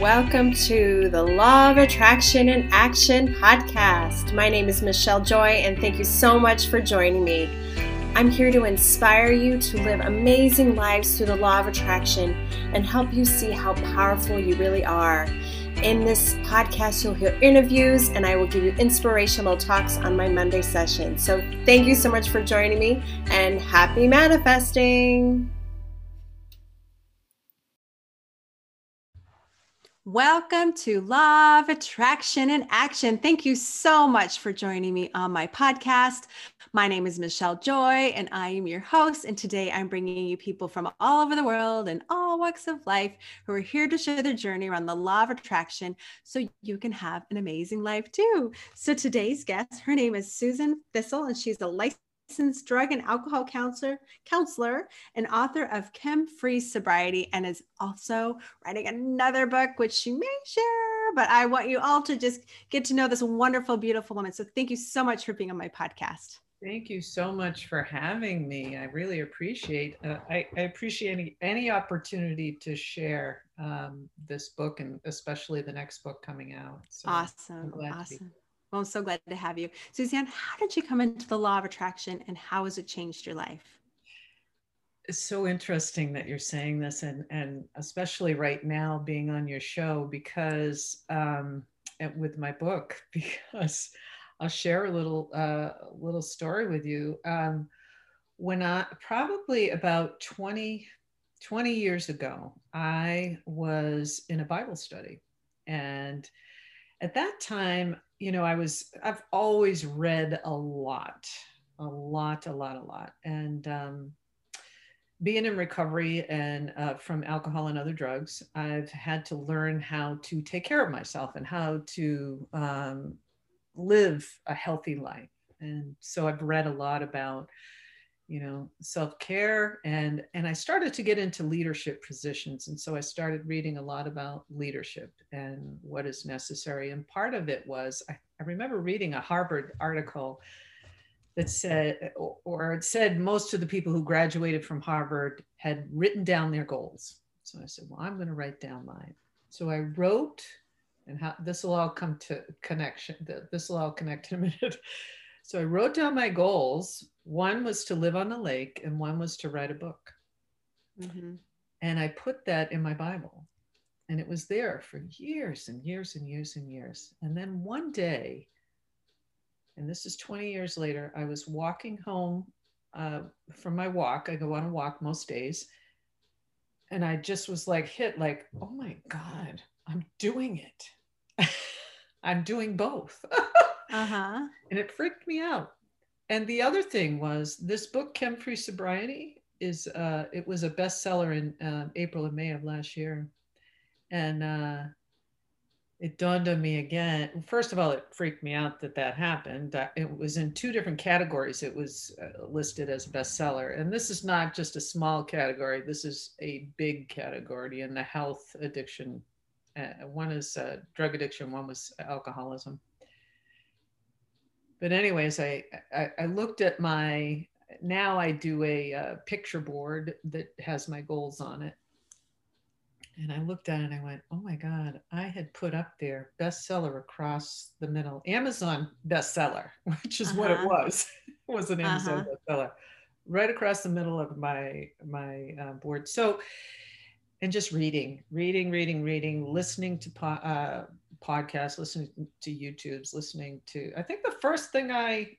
Welcome to the Law of Attraction and Action podcast. My name is Michelle Joy, and thank you so much for joining me. I'm here to inspire you to live amazing lives through the law of attraction and help you see how powerful you really are. In this podcast, you'll hear interviews and I will give you inspirational talks on my Monday session. So, thank you so much for joining me and happy manifesting. Welcome to of Attraction and Action. Thank you so much for joining me on my podcast. My name is Michelle Joy, and I am your host. And today I'm bringing you people from all over the world and all walks of life who are here to share their journey around the law of attraction so you can have an amazing life too. So today's guest, her name is Susan Thistle, and she's a licensed licensed drug and alcohol counselor, counselor and author of Chem Free Sobriety, and is also writing another book, which she may share. But I want you all to just get to know this wonderful, beautiful woman. So thank you so much for being on my podcast. Thank you so much for having me. I really appreciate. Uh, I, I, appreciate any, any opportunity to share um, this book and especially the next book coming out. So awesome, awesome. Well, I'm so glad to have you. Suzanne, how did you come into the law of attraction and how has it changed your life? It's so interesting that you're saying this and, and especially right now being on your show because um, with my book, because I'll share a little, uh, little story with you. Um, when I probably about 20, 20 years ago, I was in a Bible study and at that time you know, I was, I've always read a lot, a lot, a lot, a lot. And um, being in recovery and uh, from alcohol and other drugs, I've had to learn how to take care of myself and how to um, live a healthy life. And so I've read a lot about you know self-care and and i started to get into leadership positions and so i started reading a lot about leadership and what is necessary and part of it was i, I remember reading a harvard article that said or it said most of the people who graduated from harvard had written down their goals so i said well i'm going to write down mine so i wrote and how this will all come to connection this will all connect in a minute so I wrote down my goals. One was to live on the lake, and one was to write a book. Mm-hmm. And I put that in my Bible. And it was there for years and years and years and years. And then one day, and this is 20 years later, I was walking home uh, from my walk. I go on a walk most days. And I just was like hit, like, oh my God, I'm doing it. I'm doing both. Uh-huh. And it freaked me out. And the other thing was this book, Chem Free Sobriety, is uh, it was a bestseller in uh, April and May of last year. And uh, it dawned on me again. First of all, it freaked me out that that happened. It was in two different categories. It was uh, listed as bestseller. And this is not just a small category, this is a big category in the health addiction. Uh, one is uh, drug addiction, one was alcoholism but anyways, I, I, I looked at my now I do a, uh, picture board that has my goals on it. And I looked at it and I went, oh my God, I had put up there bestseller across the middle, Amazon bestseller, which is uh-huh. what it uh-huh. was. it was an Amazon uh-huh. bestseller right across the middle of my, my uh, board. So, and just reading, reading, reading, reading, listening to po- uh, podcasts, listening to YouTubes, listening to, I think the first thing I,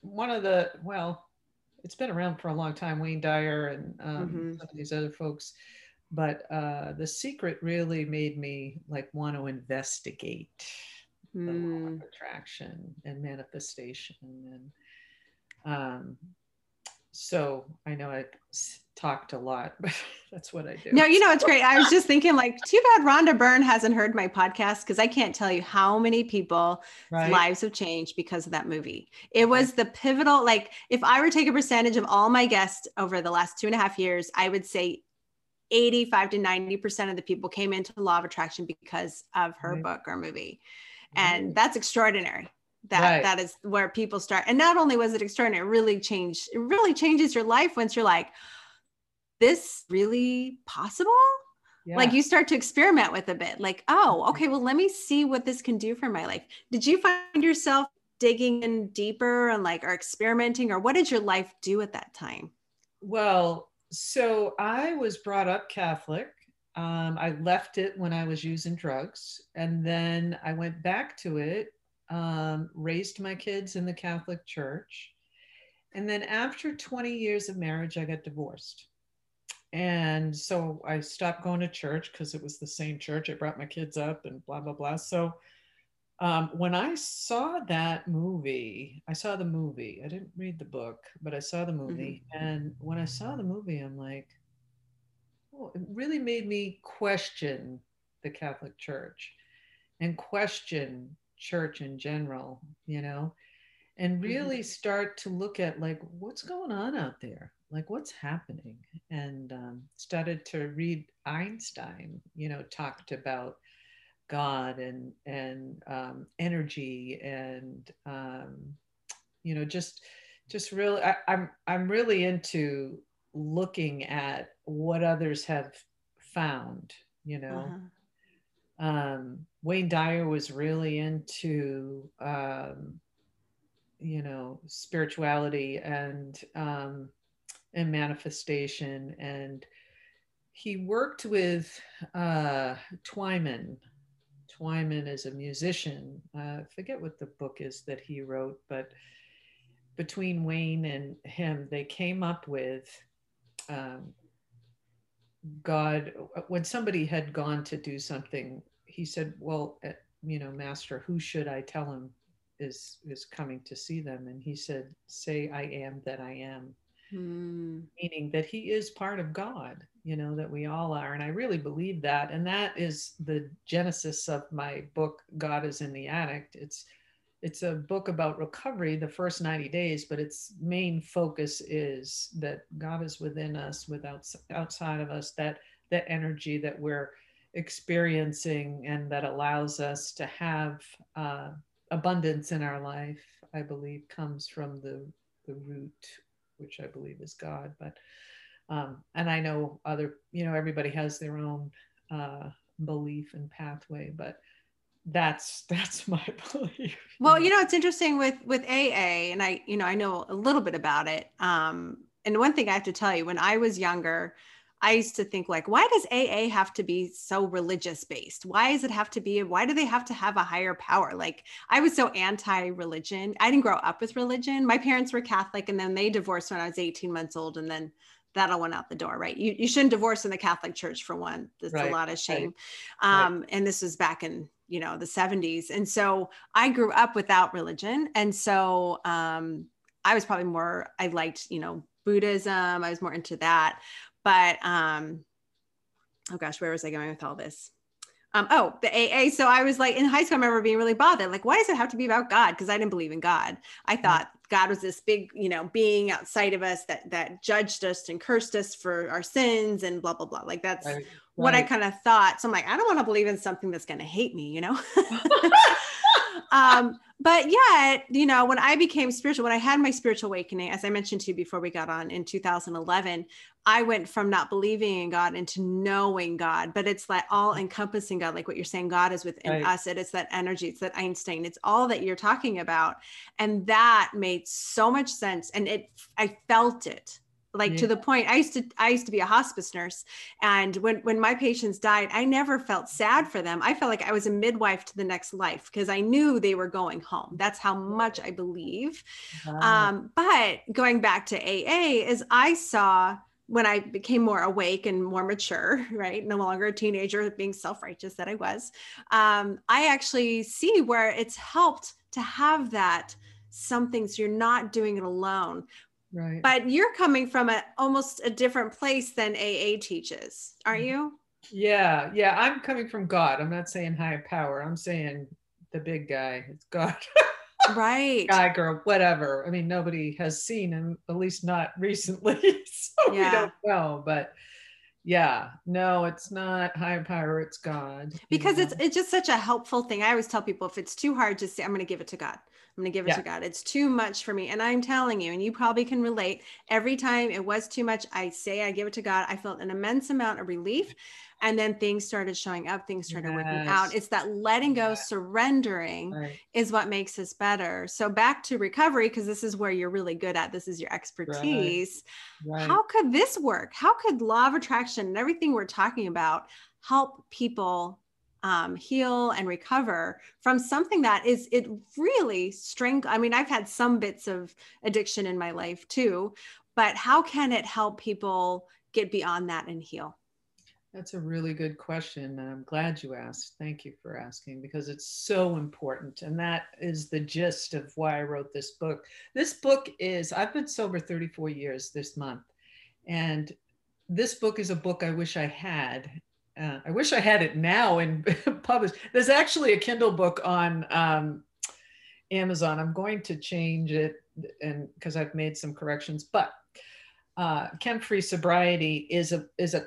one of the, well, it's been around for a long time, Wayne Dyer and um, mm-hmm. some of these other folks. But uh, The Secret really made me like want to investigate mm. the law of hmm. attraction and manifestation. And um, so I know I talked a lot, but that's what I do. No, you know, it's great. I was just thinking, like, too bad Rhonda Byrne hasn't heard my podcast because I can't tell you how many people right. lives have changed because of that movie. It was the pivotal, like, if I were to take a percentage of all my guests over the last two and a half years, I would say 85 to 90% of the people came into law of attraction because of her right. book or movie. And right. that's extraordinary that right. that is where people start and not only was it extraordinary it really changed it really changes your life once you're like this really possible Yeah. Like you start to experiment with a bit, like, oh, mm-hmm. okay, well, let me see what this can do for my life. Did you find yourself digging in deeper and like, or experimenting, or what did your life do at that time? Well, so I was brought up Catholic. Um, I left it when I was using drugs, and then I went back to it, um, raised my kids in the Catholic Church. And then after 20 years of marriage, I got divorced. And so I stopped going to church because it was the same church. I brought my kids up and blah, blah, blah. So um, when I saw that movie, I saw the movie. I didn't read the book, but I saw the movie. Mm-hmm. And when I saw the movie, I'm like, oh, it really made me question the Catholic Church and question church in general, you know, and mm-hmm. really mm-hmm. start to look at like what's going on out there like what's happening and um, started to read einstein you know talked about god and and um, energy and um, you know just just really I, i'm i'm really into looking at what others have found you know uh-huh. um, wayne dyer was really into um, you know spirituality and um, and manifestation. And he worked with uh, Twyman. Twyman is a musician. Uh, I forget what the book is that he wrote, but between Wayne and him, they came up with um, God. When somebody had gone to do something, he said, "Well, uh, you know, Master, who should I tell him is is coming to see them?" And he said, "Say, I am that I am." Hmm. meaning that he is part of God, you know, that we all are. And I really believe that. And that is the genesis of my book, God is in the Addict. It's it's a book about recovery the first 90 days but its main focus is that god is within us without outside of us that that energy that we're experiencing and that allows us to have uh, abundance in our life i believe comes from the the root which I believe is God. But um, and I know other, you know, everybody has their own uh, belief and pathway, but that's that's my belief. Well, you know, it's interesting with with AA, and I, you know, I know a little bit about it. Um, and one thing I have to tell you, when I was younger, I used to think like, why does AA have to be so religious based? Why does it have to be? Why do they have to have a higher power? Like I was so anti-religion. I didn't grow up with religion. My parents were Catholic, and then they divorced when I was 18 months old, and then that all went out the door, right? You you shouldn't divorce in the Catholic Church for one. That's right. a lot of shame. Right. Um, right. And this was back in you know the 70s, and so I grew up without religion, and so um, I was probably more. I liked you know Buddhism. I was more into that. But um, oh gosh, where was I going with all this? Um, oh, the AA. So I was like in high school, I remember being really bothered. Like, why does it have to be about God? Because I didn't believe in God. I thought God was this big, you know, being outside of us that that judged us and cursed us for our sins and blah blah blah. Like that's right. what I kind of thought. So I'm like, I don't want to believe in something that's going to hate me, you know. um, but yet, you know, when I became spiritual, when I had my spiritual awakening, as I mentioned to you before we got on in 2011, I went from not believing in God into knowing God. But it's like all mm. encompassing God, like what you're saying, God is within right. us. It is that energy, it's that Einstein, it's all that you're talking about. And that made so much sense. And it, I felt it like yeah. to the point i used to i used to be a hospice nurse and when when my patients died i never felt sad for them. I felt like i was a midwife to the next life because i knew they were going home. That's how much i believe. Wow. um, but going back to aa is i saw when i became more awake and more mature right no longer a teenager being self-righteous that i was um, i actually see where it's helped to have that something so you're not doing it alone Right. But you're coming from a almost a different place than AA teaches, aren't mm-hmm. you? Yeah, yeah. I'm coming from God. I'm not saying higher power. I'm saying the big guy. It's God. right. Guy, girl, whatever. I mean, nobody has seen him, at least not recently. so yeah. we don't know. But yeah no it's not higher power it's god because know? it's it's just such a helpful thing i always tell people if it's too hard just say i'm going to give it to god I'm going to give it yeah. to God. It's too much for me. And I'm telling you, and you probably can relate, every time it was too much, I say I give it to God. I felt an immense amount of relief. and then things started showing up things started yes. working out it's that letting go yes. surrendering right. is what makes us better so back to recovery because this is where you're really good at this is your expertise right. Right. how could this work how could law of attraction and everything we're talking about help people um, heal and recover from something that is it really strength i mean i've had some bits of addiction in my life too but how can it help people get beyond that and heal? That's a really good question and i'm glad you asked. Thank you for asking because it's so important and that is the gist of why i wrote this book. This book is i've been sober 34 years this month and this book is a book i wish i had uh, I wish I had it now and published. There's actually a Kindle book on um, Amazon. I'm going to change it and because I've made some corrections, but uh, Chem Free Sobriety is a is a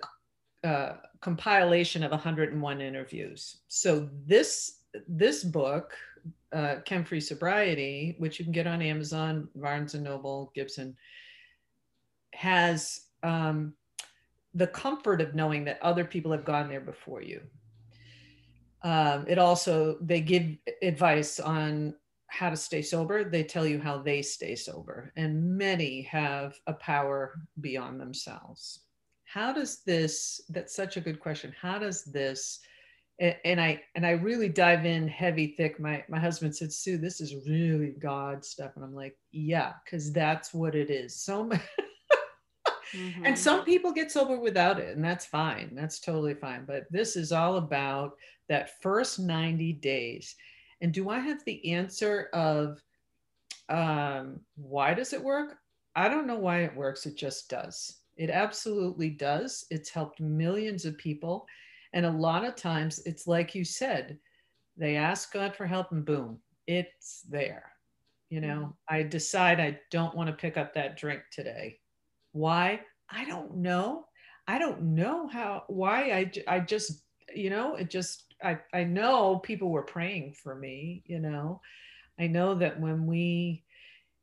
uh, compilation of 101 interviews. So this this book, uh, Chem Free Sobriety, which you can get on Amazon, Barnes and Noble, Gibson, has um, the comfort of knowing that other people have gone there before you. Um, it also, they give advice on how to stay sober. They tell you how they stay sober. And many have a power beyond themselves. How does this, that's such a good question. How does this, and I and I really dive in heavy thick. My my husband said, Sue, this is really God stuff. And I'm like, yeah, because that's what it is. So Mm-hmm. And some people get sober without it, and that's fine. That's totally fine. But this is all about that first 90 days. And do I have the answer of um, why does it work? I don't know why it works. It just does. It absolutely does. It's helped millions of people. And a lot of times it's like you said, they ask God for help and boom, it's there. You know, mm-hmm. I decide I don't want to pick up that drink today. Why? I don't know. I don't know how, why I, I just, you know, it just, I, I know people were praying for me, you know. I know that when we,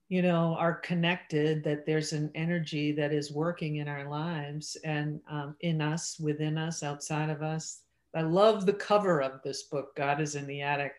you know, are connected, that there's an energy that is working in our lives and um, in us, within us, outside of us. I love the cover of this book, God is in the Attic.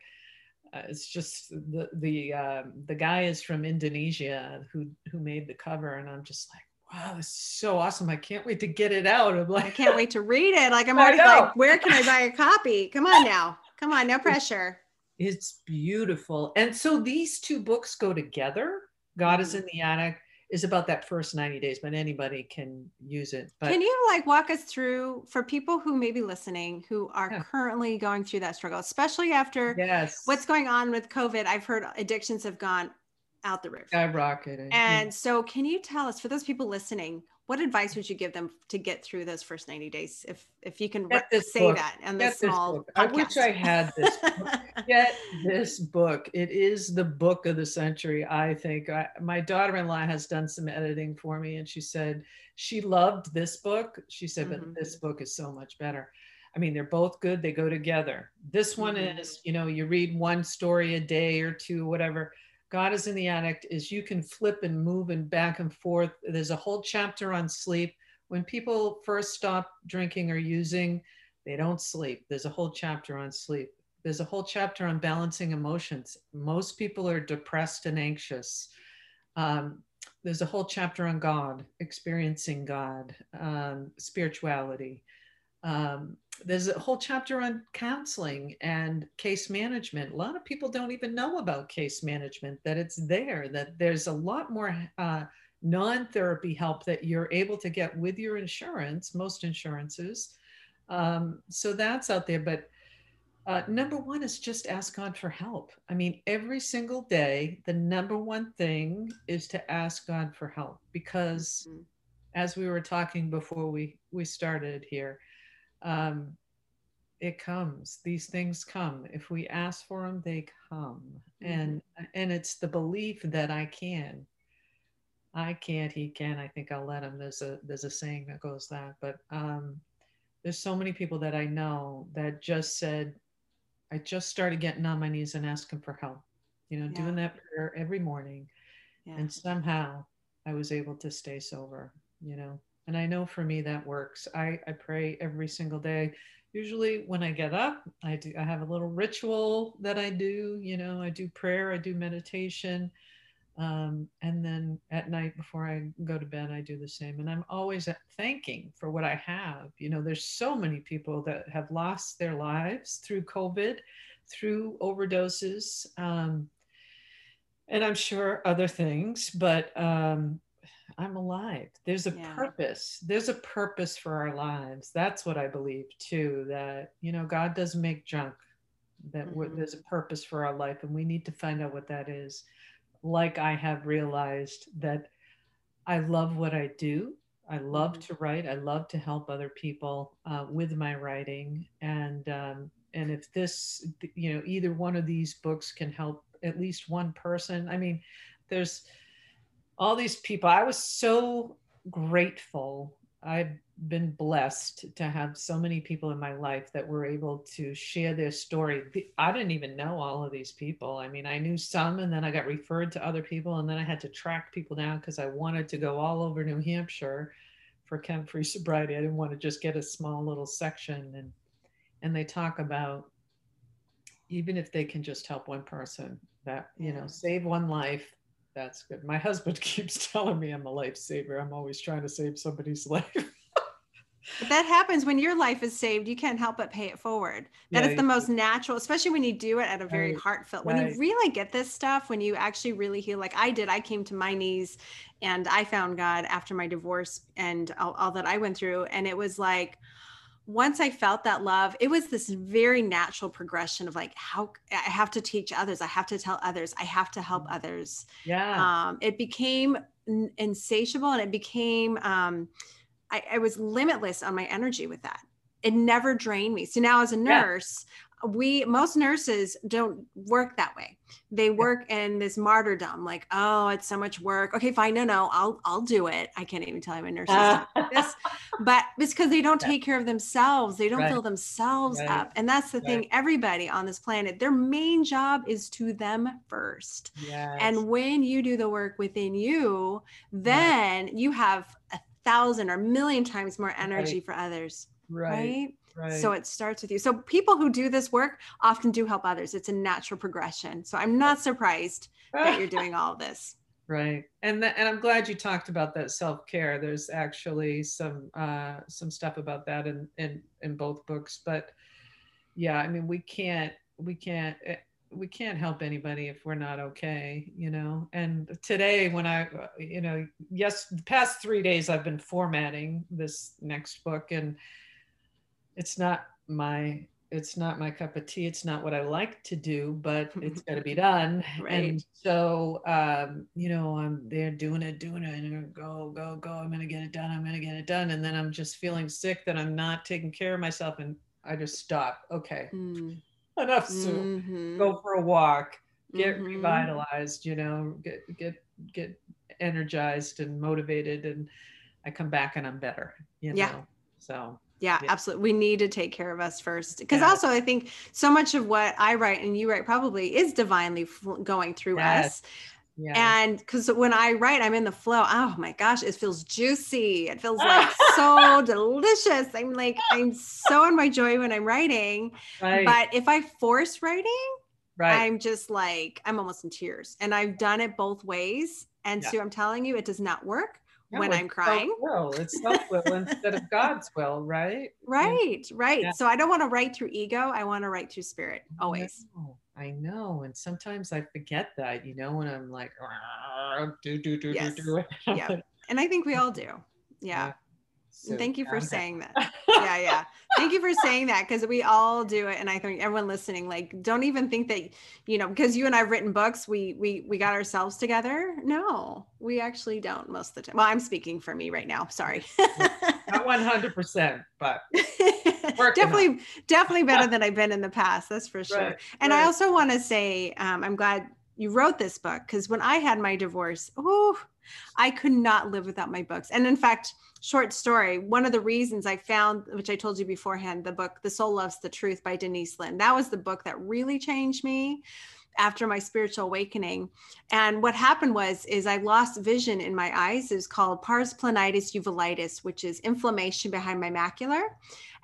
Uh, it's just the the um, the guy is from Indonesia who who made the cover, and I'm just like, wow, this is so awesome. I can't wait to get it out. I'm like, I can't wait to read it. Like, I'm already like, where can I buy a copy? Come on now. Come on, no pressure. It's beautiful. And so these two books go together. God is mm-hmm. in the attic is about that first 90 days, but anybody can use it. But can you like walk us through for people who may be listening who are yeah. currently going through that struggle, especially after yes. what's going on with COVID? I've heard addictions have gone out the roof. Skyrocketed. And so, can you tell us, for those people listening, what advice would you give them to get through those first 90 days? If if you can re- say book. that on this small I wish I had this. get this book. It is the book of the century, I think. I, my daughter-in-law has done some editing for me, and she said she loved this book. She said, mm-hmm. but this book is so much better. I mean, they're both good. They go together. This one mm-hmm. is, you know, you read one story a day or two, whatever God is in the attic is you can flip and move and back and forth. There's a whole chapter on sleep. When people first stop drinking or using, they don't sleep. There's a whole chapter on sleep. There's a whole chapter on balancing emotions. Most people are depressed and anxious. Um, there's a whole chapter on God, experiencing God, um, spirituality. Um, there's a whole chapter on counseling and case management. A lot of people don't even know about case management, that it's there, that there's a lot more uh, non therapy help that you're able to get with your insurance, most insurances. Um, so that's out there. But uh, number one is just ask God for help. I mean, every single day, the number one thing is to ask God for help because, mm-hmm. as we were talking before we we started here, um, it comes these things come. If we ask for them they come. Mm-hmm. and and it's the belief that i can. I can't he can. I think i'll let him. There's a there's a saying that goes that but um there's so many people that i know that just said i just started getting on my knees and asking for help you know yeah. doing that prayer every morning. Yeah. and somehow i was able to stay sober you know and I know for me that works. I, I pray every single day. Usually when I get up, I do I have a little ritual that I do, you know, I do prayer, I do meditation. Um, and then at night before I go to bed, I do the same. And I'm always thanking for what I have. You know, there's so many people that have lost their lives through COVID, through overdoses, um, and I'm sure other things. But um, I'm alive. There's a yeah. purpose. There's a purpose for our lives. That's what I believe too. That you know, God doesn't make junk. That mm-hmm. there's a purpose for our life, and we need to find out what that is. Like I have realized that I love what I do. I love mm-hmm. to write. I love to help other people uh, with my writing, and um, and if this, you know, either one of these books can help at least one person. I mean, there's all these people. I was so grateful. I've been blessed to have so many people in my life that were able to share their story. I didn't even know all of these people. I mean, I knew some and then I got referred to other people and then I had to track people down because I wanted to go all over New Hampshire for Chem Free Sobriety. I didn't want to just get a small little section and and they talk about even if they can just help one person that you know save one life that's good. My husband keeps telling me I'm a lifesaver. I'm always trying to save somebody's life. But that happens when your life is saved. You can't help but pay it forward. That yeah, is the most natural, especially when you do it at a very right, heartfelt. When right. you really get this stuff, when you actually really heal, like I did. I came to my knees, and I found God after my divorce and all, all that I went through, and it was like, once I felt that love, it was this very natural progression of like, how I have to teach others, I have to tell others, I have to help mm. others. Yeah. Um, it became insatiable and it became, um, I, I, was limitless on my energy with that. It never drained me. So now as a nurse, we most nurses don't work that way. They work in this martyrdom like oh it's so much work. Okay fine no no i'll i'll do it. I can't even tell you my nurses this but it's because they don't take care of themselves. They don't right. fill themselves right. up and that's the right. thing everybody on this planet their main job is to them first yes. and when you do the work within you then you have a thousand or million times more energy for others right Right. So it starts with you. So people who do this work often do help others. It's a natural progression. So I'm not surprised that you're doing all this. Right. And th- and I'm glad you talked about that self-care. There's actually some uh some stuff about that in in in both books, but yeah, I mean we can't we can't eh, we can't help anybody if we're not okay, you know. And today, when I, you know, yes, the past three days I've been formatting this next book, and it's not my it's not my cup of tea. It's not what I like to do, but it's got to be done. Right. And so, um, you know, I'm there doing it, doing it, and go, go, go. I'm going to get it done. I'm going to get it done. And then I'm just feeling sick that I'm not taking care of myself. And I just stop. Okay, mm. enough soup. Mm-hmm. Go for a walk. Get mm-hmm. revitalized. You know, get get get energized and motivated. And I come back and I'm better. You know, yeah. so yeah, yeah, absolutely. We need to take care of us first. Because yes. also, I think so much of what I write and you write probably is divinely going through yes. us. Yes. And because when I write, I'm in the flow. Oh my gosh, it feels juicy. It feels like so delicious. I'm like, I'm so in my joy when I'm writing. Right. But if I force writing, right. I'm just like, I'm almost in tears. And I've done it both ways. And yeah. so I'm telling you, it does not work no, when I'm crying. Will. It's self will instead of God's will, right? Right, right. Yeah. So I don't want to write through ego. I want to write through spirit always. I know, I know. And sometimes I forget that, you know, when I'm like, do, do, do, yes. do, do. yeah. And I think we all do. yeah. yeah. So thank you for saying that. yeah, yeah. Thank you for saying that because we all do it, and I think everyone listening, like, don't even think that you know because you and I've written books, we we we got ourselves together. No, we actually don't most of the time. Well, I'm speaking for me right now. Sorry. Not 100, percent but definitely definitely better than I've been in the past. That's for sure. Right, and right. I also want to say um, I'm glad you wrote this book because when I had my divorce, oh, I could not live without my books. And in fact, short story, one of the reasons I found, which I told you beforehand, the book The Soul Loves the Truth by Denise Linn that was the book that really changed me after my spiritual awakening. And what happened was is I lost vision in my eyes. It was called pars planitis uveitis, which is inflammation behind my macular.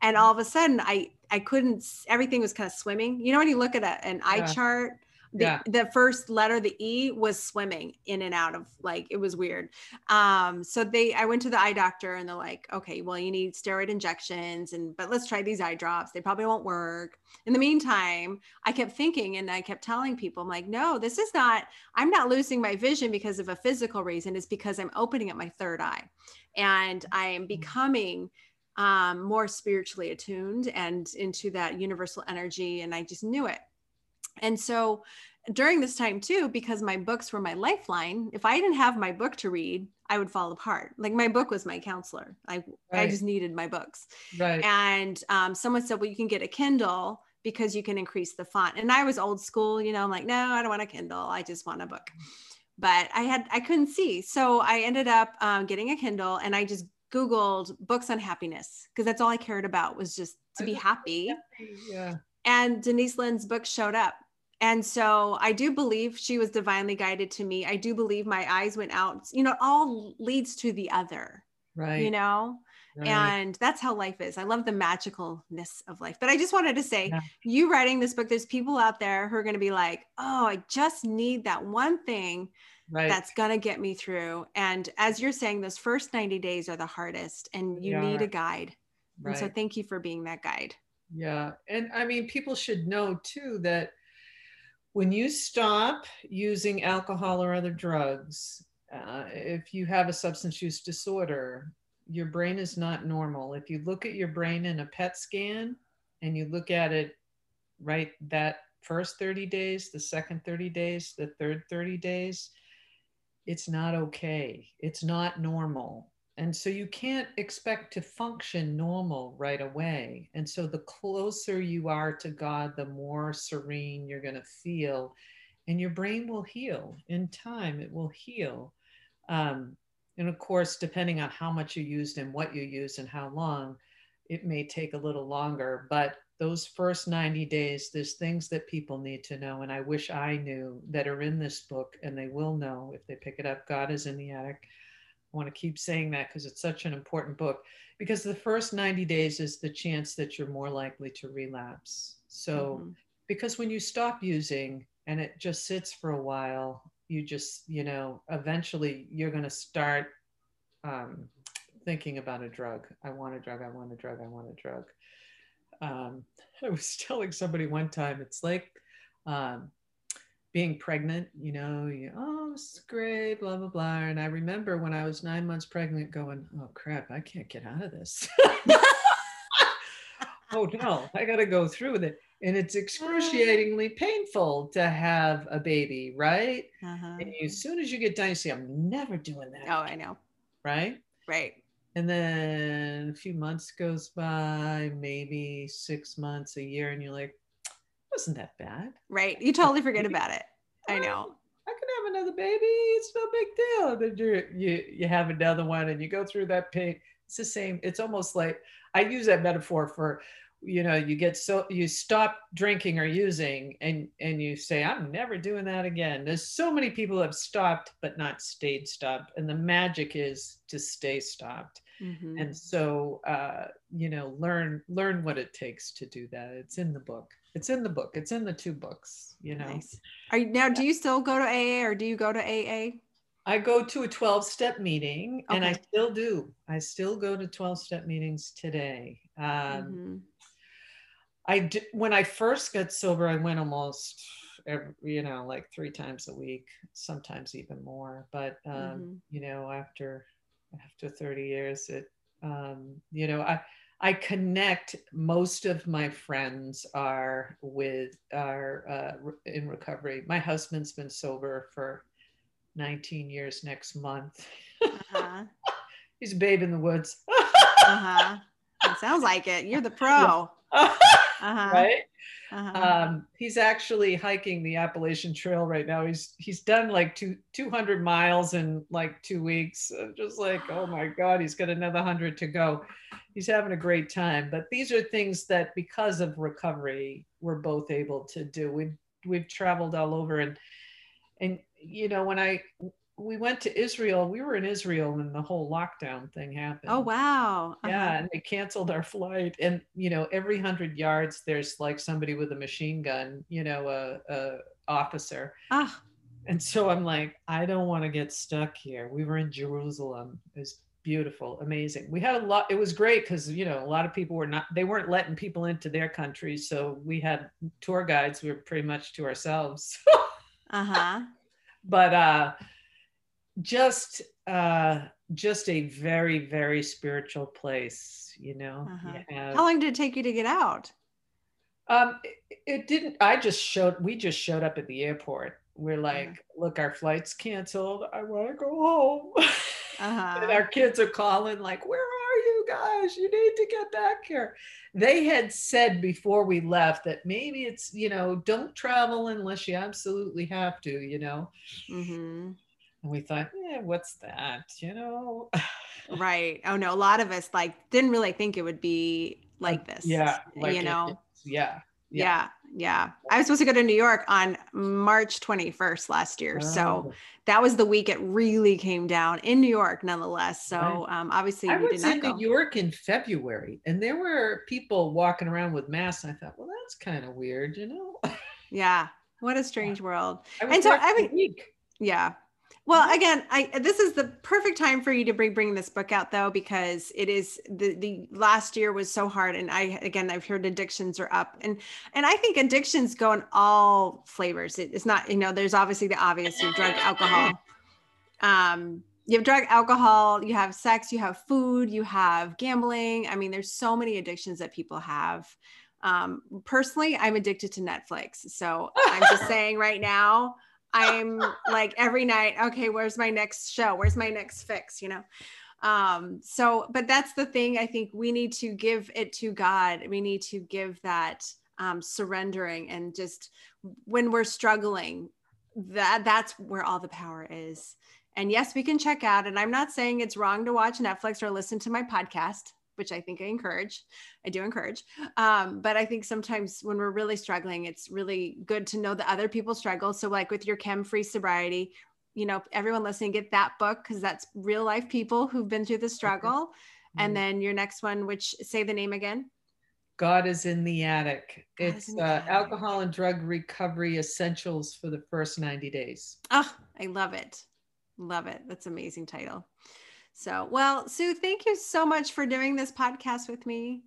And all of a sudden I I couldn't everything was kind of swimming. You know when you look at a, an eye yeah. chart the, yeah. the first letter the e was swimming in and out of like it was weird. Um so they i went to the eye doctor and they're like okay well you need steroid injections and but let's try these eye drops. They probably won't work. In the meantime i kept thinking and i kept telling people i'm like no this is not i'm not losing my vision because of a physical reason. It's because i'm opening up my third eye and i am mm. becoming um, more spiritually attuned and into that universal energy and i just knew it and so during this time too, because my books were my lifeline, if I didn't have my book to read, I would fall apart. Like my book was my counselor. I right. I just needed my books. Right. And um, someone said, well, you can get a Kindle because you can increase the font. And I was old school, you know, I'm like, no, I don't want a Kindle. I just want a book. But I had, I couldn't see. So I ended up um, getting a Kindle and I just Googled books on happiness because that's all I cared about was just to be happy. Yeah. And Denise Linn's book showed up and so I do believe she was divinely guided to me. I do believe my eyes went out. You know, it all leads to the other. Right. You know? Right. And that's how life is. I love the magicalness of life. But I just wanted to say, yeah. you writing this book, there's people out there who are going to be like, oh, I just need that one thing right. that's going to get me through. And as you're saying, those first 90 days are the hardest, and you need a guide. Right. And so thank you for being that guide. Yeah. And I mean, people should know too that when you stop using alcohol or other drugs, uh, if you have a substance use disorder, your brain is not normal. If you look at your brain in a PET scan and you look at it right that first 30 days, the second 30 days, the third 30 days, it's not okay. It's not normal. And so you can't expect to function normal right away. And so the closer you are to God, the more serene you're going to feel. And your brain will heal in time, it will heal. Um, and of course, depending on how much you used and what you used and how long, it may take a little longer. But those first 90 days, there's things that people need to know. And I wish I knew that are in this book, and they will know if they pick it up. God is in the attic want to keep saying that because it's such an important book. Because the first 90 days is the chance that you're more likely to relapse. So, mm-hmm. because when you stop using and it just sits for a while, you just, you know, eventually you're going to start um, thinking about a drug. I want a drug. I want a drug. I want a drug. Um, I was telling somebody one time, it's like um, being pregnant, you know, you, oh, is great, blah, blah, blah. And I remember when I was nine months pregnant going, oh, crap, I can't get out of this. oh, no, I got to go through with it. And it's excruciatingly painful to have a baby, right? Uh-huh. And you, as soon as you get done, you say, I'm never doing that. Oh, I know. Right? Right. And then a few months goes by, maybe six months, a year, and you're like, wasn't that bad. Right. You totally forget about it. I know. I can have another baby. It's no big deal. Then you you you have another one and you go through that pain. It's the same. It's almost like I use that metaphor for, you know, you get so you stop drinking or using and and you say, I'm never doing that again. There's so many people have stopped but not stayed stopped. And the magic is to stay stopped. Mm-hmm. And so uh, you know, learn learn what it takes to do that. It's in the book it's in the book. It's in the two books, you know. Nice. Are you now do you still go to AA or do you go to AA? I go to a 12 step meeting okay. and I still do. I still go to 12 step meetings today. Um, mm-hmm. I when I first got sober, I went almost every, you know, like three times a week, sometimes even more. But, um, mm-hmm. you know, after, after 30 years, it, um, you know, I, I connect most of my friends are with are uh, in recovery. My husband's been sober for 19 years next month. Uh-huh. He's a babe in the woods. uh-huh. It sounds like it. You're the pro. uh-huh. Right? Uh-huh. Um, he's actually hiking the Appalachian Trail right now. He's he's done like two 200 miles in like two weeks. I'm just like, oh my God, he's got another hundred to go. He's having a great time. But these are things that, because of recovery, we're both able to do. We've we've traveled all over and and you know when I we went to Israel. We were in Israel when the whole lockdown thing happened. Oh wow! Uh-huh. Yeah, and they canceled our flight. And you know, every hundred yards, there's like somebody with a machine gun. You know, a, a officer. Ah. And so I'm like, I don't want to get stuck here. We were in Jerusalem. It was beautiful, amazing. We had a lot. It was great because you know a lot of people were not. They weren't letting people into their countries, so we had tour guides. We were pretty much to ourselves. uh huh. But uh just uh just a very very spiritual place you know? Uh-huh. You have- How long did it take you to get out? um it, it didn't i just showed we just showed up at the airport. We're like look our flight's canceled. I want to go home. And Uh-huh. our kids are calling like where are you guys? You need to get back here. They had said before we left that maybe it's you know don't travel unless you absolutely have to you know? Hmm and we thought yeah what's that you know Right. Oh no, a lot of us like didn't really think it would be like this. yeah like you it- know. it's- yeah yeah. yeah. I was supposed to go to New York on March 21st last year. So Oh. that was the week it really came down in New York, nonetheless. So Right. um, obviously I we did was in. New York in February, and there were people walking around with masks. And I thought, well, that's kind of weird, you know. Yeah. What a strange world. I was And so there for I a mean- week. Yeah. Well, again, I this is the perfect time for you to bring bring this book out though because it is the the last year was so hard and I again I've heard addictions are up and and I think addictions go in all flavors. It, it's not you know there's obviously the obvious you have drug alcohol. Um you have drug alcohol, you have sex, you have food, you have gambling. I mean there's so many addictions that people have. Um personally, I'm addicted to Netflix. So I'm just saying right now I'm like every night, okay, where's my next show? Where's my next fix? You know? Um, so, but that's the thing. I think we need to give it to God. We need to give that um, surrendering and just when we're struggling, that that's where all the power is. And yes, we can check out. And I'm not saying it's wrong to watch Netflix or listen to my podcast, which I think I encourage. I do encourage. Um, but I think sometimes when we're really struggling, it's really good to know that other people struggle. So, like with your chem free sobriety, you know, everyone listening, get that book because that's real life people who've been through the struggle. And Mm. then your next one, which say the name again. God is in the attic. God it's the uh, attic. alcohol and drug recovery essentials for the first 90 days. Oh, I love it. Love it. That's amazing title. So, well, Sue, thank you so much for doing this podcast with me.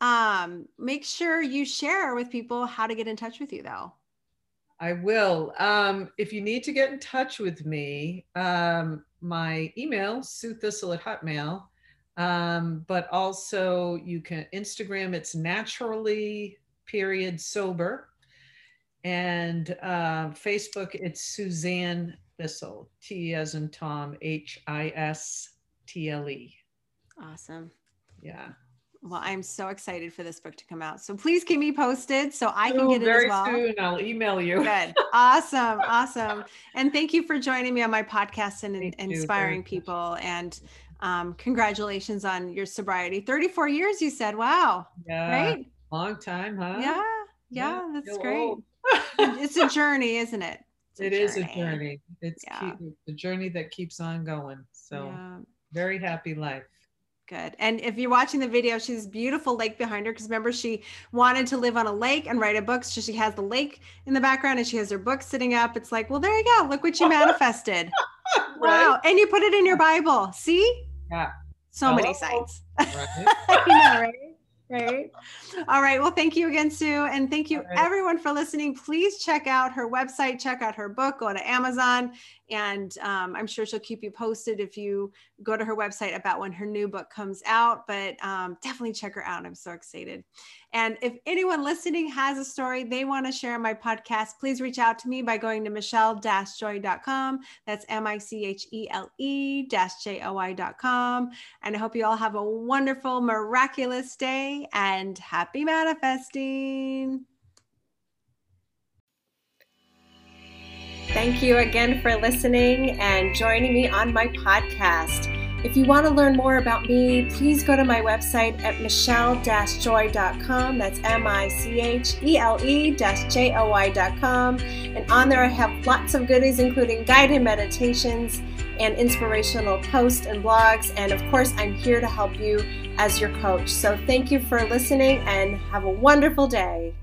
Um, make sure you share with people how to get in touch with you though. I will. Um, if you need to get in touch with me, um, my email, Sue Thistle at Hotmail. Um, but also you can Instagram, it's naturally period sober. And uh, Facebook, it's Suzanne Thistle, T as in Tom, H I S T L E. Awesome. Yeah. Well, I'm so excited for this book to come out. So please keep me posted so I can get it very as well. soon. I'll email you. Good. Awesome. Awesome. And thank you for joining me on my podcast and Thank inspiring people. And um, congratulations on your sobriety. 34 years, you said. Wow. Yeah. right? Long time, huh? Yeah. Yeah. that's great. it's a journey, isn't it? It's It is a journey. It's Yeah. keep, the journey that keeps on going. So Yeah. Very happy life. Good. And if you're watching the video, she's beautiful lake behind her because remember she wanted to live on a lake and write a book. So she has the lake in the background and she has her book sitting up. It's like, well, there you go. Look what you manifested. Wow. And you put it in your Bible. See? Yeah. So many oh. signs. Right? I know, right? Right. All right. Well, thank you again, Sue. And thank you right. everyone for listening. Please check out her website, check out her book, go to Amazon. And um, I'm sure she'll keep you posted if you go to her website about when her new book comes out. But um, definitely check her out. I'm so excited. And if anyone listening has a story they want to share on my podcast, please reach out to me by going to michelle-joy.com. That's M-I-C-H-E-L-E dash J-O-I.com. And I hope you all have a wonderful, miraculous day and happy manifesting. Thank you again for listening and joining me on my podcast. If you want to learn more about me, please go to my website at michelle-joy.com. That's M-I-C-H-E-L-E-J-O-Y.com. And on there I have lots of goodies, including guided meditations and inspirational posts and blogs. And of course, I'm here to help you as your coach. So thank you for listening and have a wonderful day.